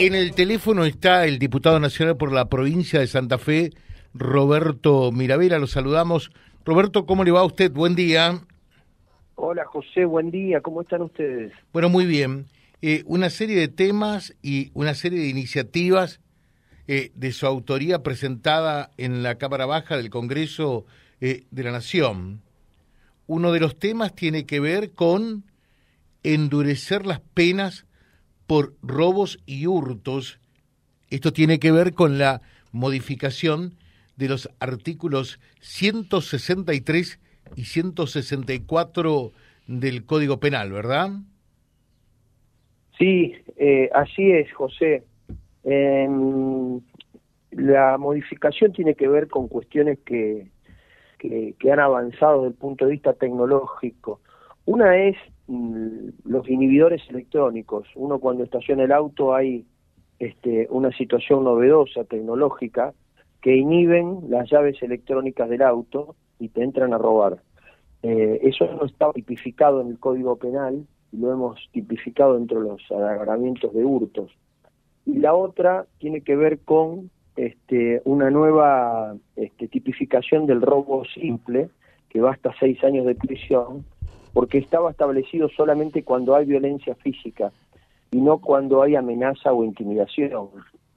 En el teléfono está el diputado nacional por la provincia de Santa Fe, Roberto Miravera. Lo saludamos. Roberto, ¿cómo le va a usted? Buen día. Hola José, buen día. ¿Cómo están ustedes? Bueno, muy bien. Eh, una serie de temas y una serie de iniciativas eh, de su autoría presentada en la Cámara Baja del Congreso eh, de la Nación. Uno de los temas tiene que ver con endurecer las penas por robos y hurtos. Esto tiene que ver con la modificación de los artículos 163 y 164 del Código Penal, ¿verdad? Sí, eh, así es, José. la modificación tiene que ver con cuestiones que, que, que, han avanzado desde el punto de vista tecnológico. Una es los inhibidores electrónicos. Uno cuando estaciona el auto hay este, una situación novedosa, tecnológica, que inhiben las llaves electrónicas del auto y te entran a robar. Eh, eso no está tipificado en el Código Penal y lo hemos tipificado dentro de los agarramientos de hurtos. Y la otra tiene que ver con este, una nueva este, tipificación del robo simple, que va hasta seis años de prisión, porque estaba establecido solamente cuando hay violencia física y no cuando hay amenaza o intimidación.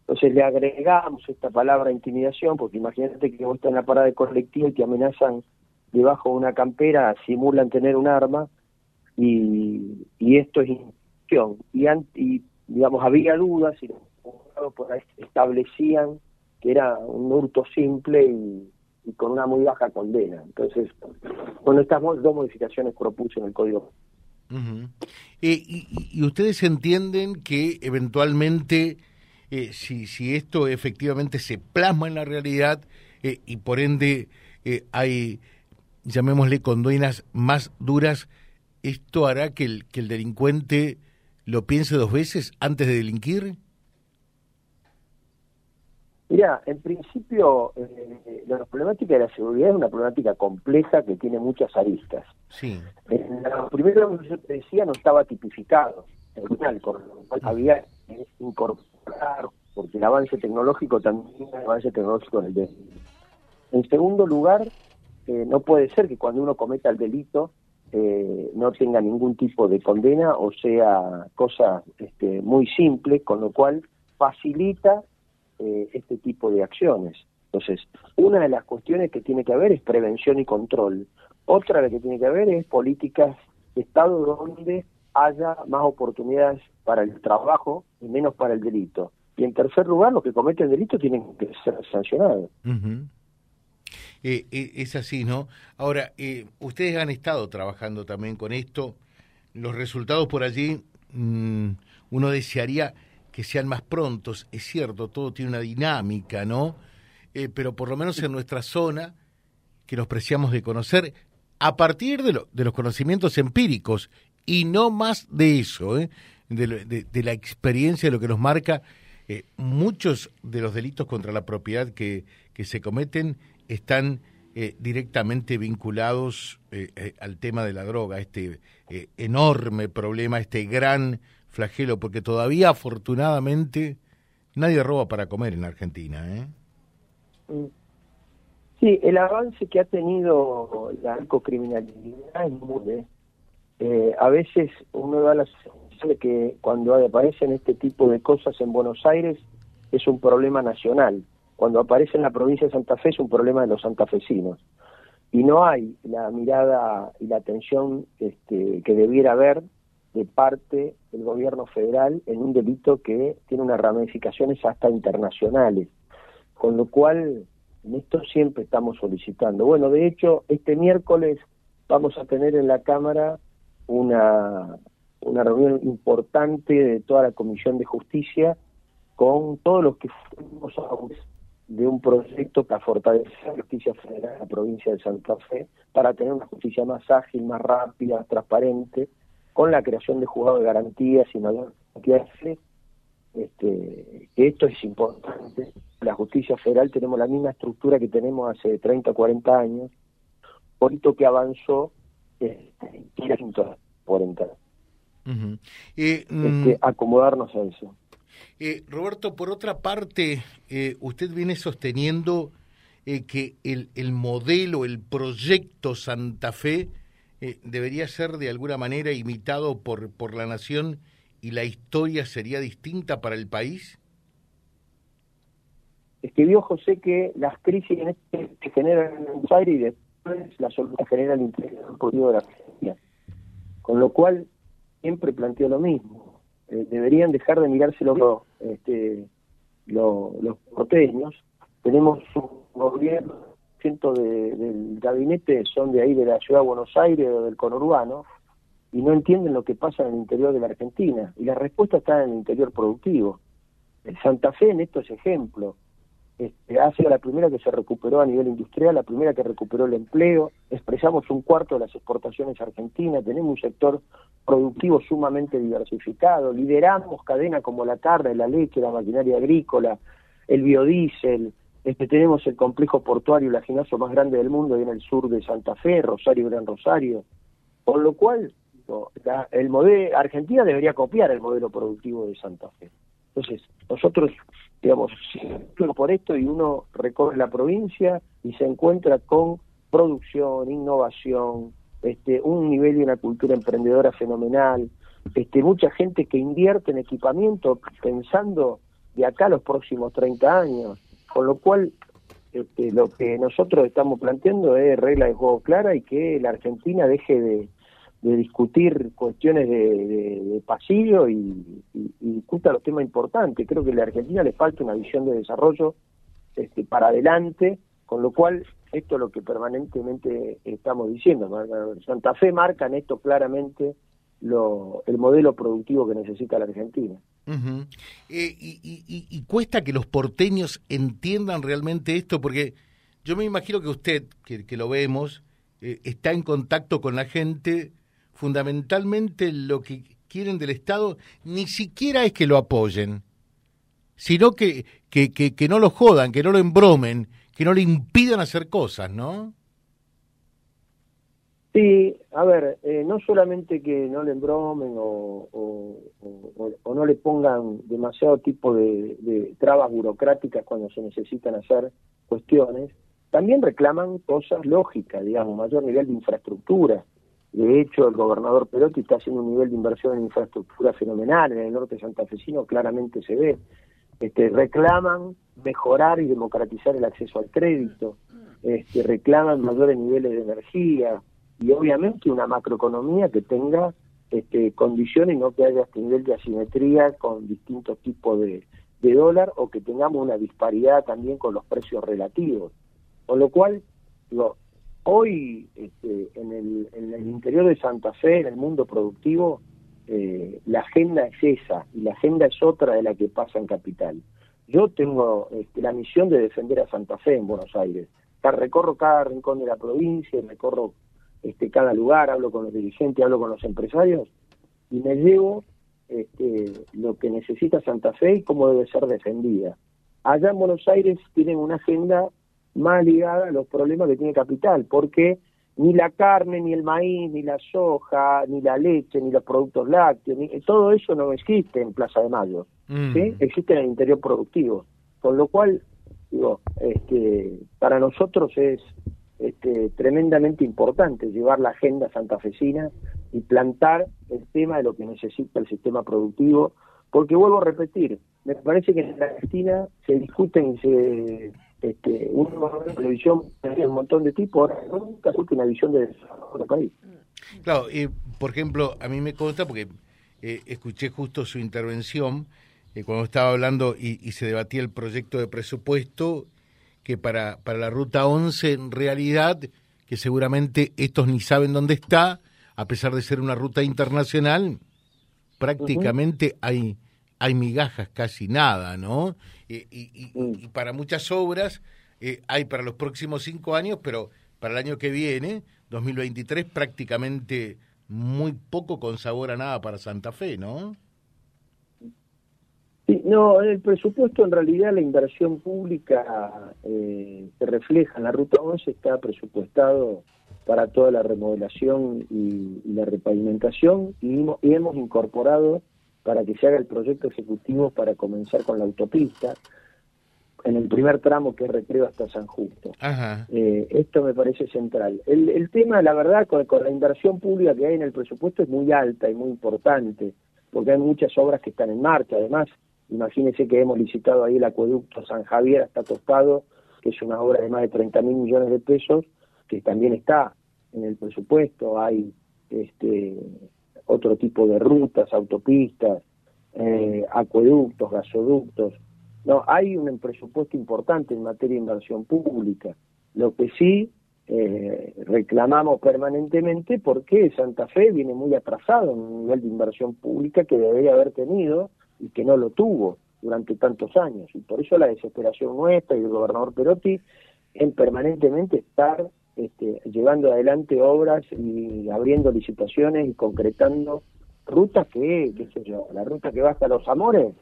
Entonces le agregamos esta palabra intimidación, porque imagínate que vos estás en la parada de colectivo y te amenazan debajo de una campera, simulan tener un arma, y, y esto es intimidación. Y, y, digamos, había dudas y los por ahí establecían que era un hurto simple y, y con una muy baja condena. Entonces, bueno, estas dos modificaciones propuse en el código. Eh, y, ustedes entienden que eventualmente, eh, si, si esto efectivamente se plasma en la realidad eh, y por ende hay, llamémosle, condenas más duras, ¿esto hará que el, que el delincuente lo piense dos veces antes de delinquir? Mira, en principio eh, la problemática de la seguridad es una problemática compleja que tiene muchas aristas. Sí. En lo primero que yo te decía no estaba tipificado, con lo cual había que incorporar, porque el avance tecnológico también es un avance tecnológico en el delito. En segundo lugar, eh, no puede ser que cuando uno cometa el delito eh, no tenga ningún tipo de condena o sea cosa este, muy simple, con lo cual facilita eh, este tipo de acciones. Entonces, una de las cuestiones que tiene que haber es prevención y control. Otra de que tiene que haber es políticas de Estado donde haya más oportunidades para el trabajo y menos para el delito. Y en tercer lugar, los que cometen delito tienen que ser sancionados. Eh, eh, es así, ¿no? Ahora, ustedes han estado trabajando también con esto. Los resultados por allí, mm, uno desearía que sean más prontos, es cierto, todo tiene una dinámica, ¿no? Eh, pero por lo menos en nuestra zona, que nos preciamos de conocer, a partir de, lo, de los conocimientos empíricos, y no más de eso, ¿eh? de, la experiencia, de lo que nos marca, eh, muchos de los delitos contra la propiedad que, que se cometen están directamente vinculados al tema de la droga, este enorme problema, este gran flagelo, porque todavía afortunadamente nadie roba para comer en Argentina. ¿eh? Mm. Sí, el avance que ha tenido la narcocriminalidad es muy... Eh, a veces uno da la sensación de que cuando aparecen este tipo de cosas en Buenos Aires es un problema nacional. Cuando aparece en la provincia de Santa Fe es un problema de los santafesinos. Y no hay la mirada y la atención este, que debiera haber de parte del gobierno federal en un delito que tiene unas ramificaciones hasta internacionales. Con lo cual, en esto siempre estamos solicitando. Bueno, de hecho, este miércoles vamos a tener en la Cámara una, una reunión importante de toda la Comisión de Justicia con todos los que fuimos de un proyecto para fortalecer la justicia federal en la provincia de Santa Fe, para tener una justicia más ágil, más rápida, transparente, con la creación de juzgados de garantías y mayor este, esto es importante. La justicia federal tenemos la misma estructura que tenemos hace 30 o 40 años, poquito que avanzó este, 40 uh -huh. eh, mm, acomodarnos a eso. Eh, Roberto, por otra parte, eh, usted viene sosteniendo eh, que el, el, modelo, el proyecto Santa Fe debería ser de alguna manera imitado por, por la nación y la historia sería distinta para el país. Escribió José que las crisis en este se generan en Buenos Aires y después la solución genera el interior de la Argentina. Con lo cual, siempre planteó lo mismo eh, deberían dejar de mirárselo este, los porteños. Tenemos un gobierno, de, del gabinete son de ahí, de la ciudad de Buenos Aires o del conurbano, y no entienden lo que pasa en el interior de la Argentina. Y la respuesta está en el interior productivo. El Santa Fe en esto es ejemplo este, ha sido la primera que se recuperó a nivel industrial, la primera que recuperó el empleo, expresamos un cuarto de las exportaciones argentinas, tenemos un sector productivo sumamente diversificado, lideramos cadenas como la carne, la leche, la maquinaria agrícola, el biodiesel, este, tenemos el complejo portuario la laginazo más grande del mundo en el sur de Santa Fe, Rosario Gran Rosario, con lo cual el modelo, Argentina debería copiar el modelo productivo de Santa Fe. Entonces, nosotros digamos, por esto y uno recorre la provincia y se encuentra con producción, innovación, este, un nivel y una cultura emprendedora fenomenal, este, mucha gente que invierte en equipamiento pensando de acá a los próximos 30 años, con lo cual este, lo que nosotros estamos planteando es regla de juego clara y que la Argentina deje de, de discutir cuestiones de, pasillo y, discuta los temas importantes. Creo que a la Argentina le falta una visión de desarrollo este, para adelante, con lo cual esto es lo que permanentemente estamos diciendo. Santa Fe marca en esto claramente lo, el modelo productivo que necesita la Argentina. Eh, y, cuesta que los porteños entiendan realmente esto, porque yo me imagino que usted, que, lo vemos, eh, está en contacto con la gente fundamentalmente lo que quieren del Estado ni siquiera es que lo apoyen, sino que, que, que, no lo jodan, que no lo embromen, que no le impidan hacer cosas, ¿no? Sí, a ver, eh, no solamente que no le embromen o, no le pongan demasiado tipo de, de, trabas burocráticas cuando se necesitan hacer cuestiones, también reclaman cosas lógicas, digamos, mayor nivel de infraestructura. De hecho, el gobernador Perotti está haciendo un nivel de inversión en infraestructura fenomenal, en el norte santafesino claramente se ve. Este, reclaman mejorar y democratizar el acceso al crédito, este, reclaman mayores niveles de energía y obviamente una macroeconomía que tenga este, condiciones y no que haya este nivel de asimetría con distintos tipos de, de dólar o que tengamos una disparidad también con los precios relativos. Con lo cual, digo, Hoy, este, en, el, en, el, interior de Santa Fe, en el mundo productivo, eh, la agenda es esa y la agenda es otra de la que pasa en Capital. Yo tengo este, la misión de defender a Santa Fe en Buenos Aires. Recorro cada rincón de la provincia, recorro este, cada lugar, hablo con los dirigentes, hablo con los empresarios y me llevo este, lo que necesita Santa Fe y cómo debe ser defendida. Allá en Buenos Aires tienen una agenda más ligada a los problemas que tiene Capital, porque ni la carne, ni el maíz, ni la soja, ni la leche, ni los productos lácteos, ni, todo eso no existe en Plaza de Mayo, mm. existe en el interior productivo. Con lo cual, digo, este, para nosotros es este, tremendamente importante llevar la agenda santafesina y plantar el tema de lo que necesita el sistema productivo, porque vuelvo a repetir, me parece que en la Argentina se discuten y se este, uno ve televisión un montón de tipos, nunca surge una visión de desarrollo país. Claro, y por ejemplo, a mí me consta porque eh, escuché justo su intervención eh, cuando estaba hablando y, y, se debatía el proyecto de presupuesto que para, para la ruta 11 en realidad, que seguramente estos ni saben dónde está, a pesar de ser una ruta internacional, prácticamente hay hay migajas casi nada, ¿no? Y, mm. para muchas obras eh, hay para los próximos cinco años, pero para el año que viene, 2023, prácticamente muy poco con sabor a nada para Santa Fe, ¿no? Sí, no, el presupuesto en realidad la inversión pública eh, que refleja en la Ruta 11 está presupuestado para toda la remodelación y, la repavimentación y hemos incorporado para que se haga el proyecto ejecutivo para comenzar con la autopista en el primer tramo que es Recreo hasta San Justo. Eh, esto me parece central. El, tema, la verdad, con, la inversión pública que hay en el presupuesto es muy alta y muy importante, porque hay muchas obras que están en marcha. Además, imagínense que hemos licitado ahí el acueducto San Javier hasta Tostado, que es una obra de más de 30 mil millones de pesos, que también está en el presupuesto. Hay este otro tipo de rutas, autopistas, eh, acueductos, gasoductos no, hay un presupuesto importante en materia de inversión pública. Lo que sí eh, reclamamos permanentemente porque Santa Fe viene muy atrasado en un nivel de inversión pública que debería haber tenido y que no lo tuvo durante tantos años. Y por eso la desesperación nuestra y del gobernador Perotti en permanentemente estar este, llevando adelante obras y abriendo licitaciones y concretando rutas que, qué sé yo, la ruta que va hasta Los Amores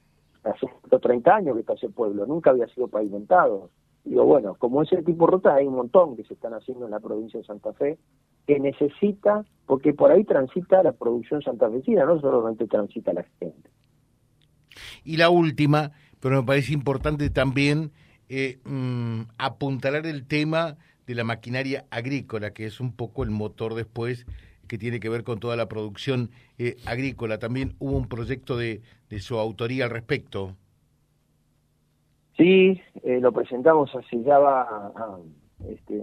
hace 30 años que está ese pueblo, nunca había sido pavimentado. Digo, bueno, como ese tipo de rutas hay un montón que se están haciendo en la provincia de Santa Fe, que necesita, porque por ahí transita la producción santafesina, no solamente transita la gente. Y la última, pero me parece importante también eh, mm, apuntalar el tema de la maquinaria agrícola, que es un poco el motor después que tiene que ver con toda la producción eh, agrícola. También hubo un proyecto de, de su autoría al respecto. Sí, eh, lo presentamos así, ya va, este,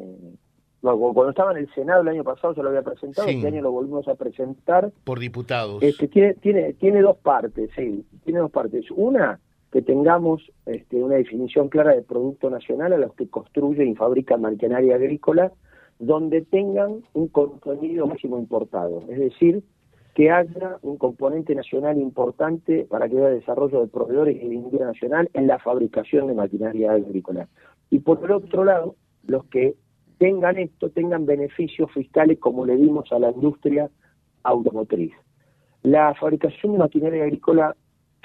cuando estaba en el Senado el año pasado se lo había presentado, este año lo volvimos a presentar. Por diputados. Este, tiene, tiene, tiene dos partes, sí, tiene dos partes. Una, que tengamos este, una definición clara de producto nacional a los que construyen y fabrican maquinaria agrícola, donde tengan un contenido máximo importado, es decir, que haya un componente nacional importante para que haya desarrollo de proveedores y de industria nacional en la fabricación de maquinaria agrícola. Y por el otro lado, los que tengan esto tengan beneficios fiscales como le dimos a la industria automotriz. La fabricación de maquinaria agrícola,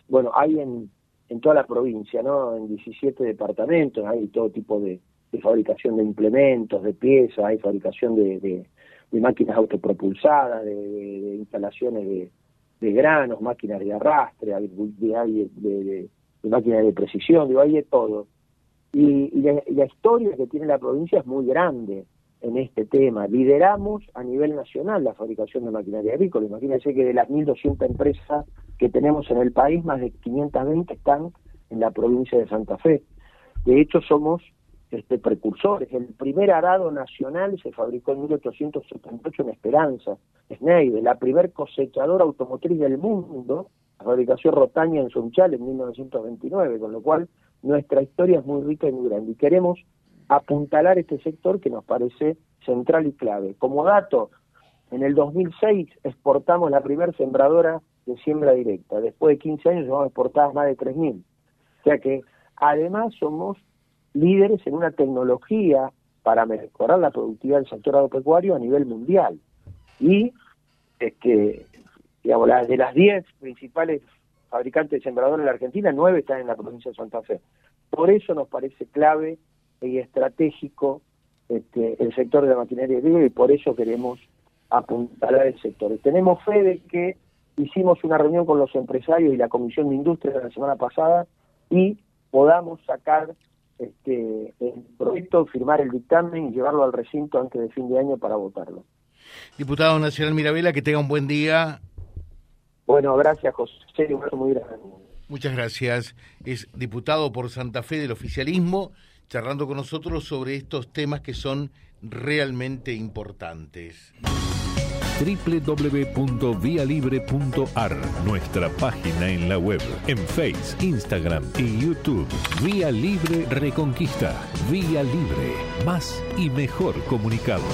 bueno, hay en, en toda la provincia, ¿no? En 17 departamentos, hay todo tipo de, de fabricación de implementos, de piezas, hay fabricación de, de, máquinas autopropulsadas, de, instalaciones de, granos, máquinas de arrastre, hay de, máquinas de precisión, digo, hay de todo. Y, la, historia que tiene la provincia es muy grande en este tema. Lideramos a nivel nacional la fabricación de maquinaria agrícola. Imagínense que de las 1.200 empresas que tenemos en el país, más de 520 están en la provincia de Santa Fe. De hecho, somos este, precursores. El primer arado nacional se fabricó en 1878 en Esperanza, Schneider, la primer cosechadora automotriz del mundo, la fabricación Rotaña en Sunchal en 1929, con lo cual nuestra historia es muy rica y muy grande. Y queremos apuntalar este sector que nos parece central y clave. Como dato, en el 2006 exportamos la primer sembradora de siembra directa. Después de 15 años llevamos exportadas más de 3.000. O sea que además somos líderes en una tecnología para mejorar la productividad del sector agropecuario a nivel mundial. Y que digamos, de las 10 principales fabricantes de sembradores en la Argentina, 9 están en la provincia de Santa Fe. Por eso nos parece clave y estratégico este, el sector de la maquinaria agrícola y por eso queremos apuntar al sector. Tenemos fe de que hicimos una reunión con los empresarios y la Comisión de Industria la semana pasada y podamos sacar este, el proyecto, firmar el dictamen y llevarlo al recinto antes de fin de año para votarlo. Diputado Nacional Mirabela, que tenga un buen día. Bueno, gracias José, muy grande. Muchas gracias. Es diputado por Santa Fe del oficialismo, charlando con nosotros sobre estos temas que son realmente importantes www.vialibre.ar, nuestra página en la web, en Face, Instagram y YouTube. Vía Libre Reconquista. Vía Libre. Más y mejor comunicados.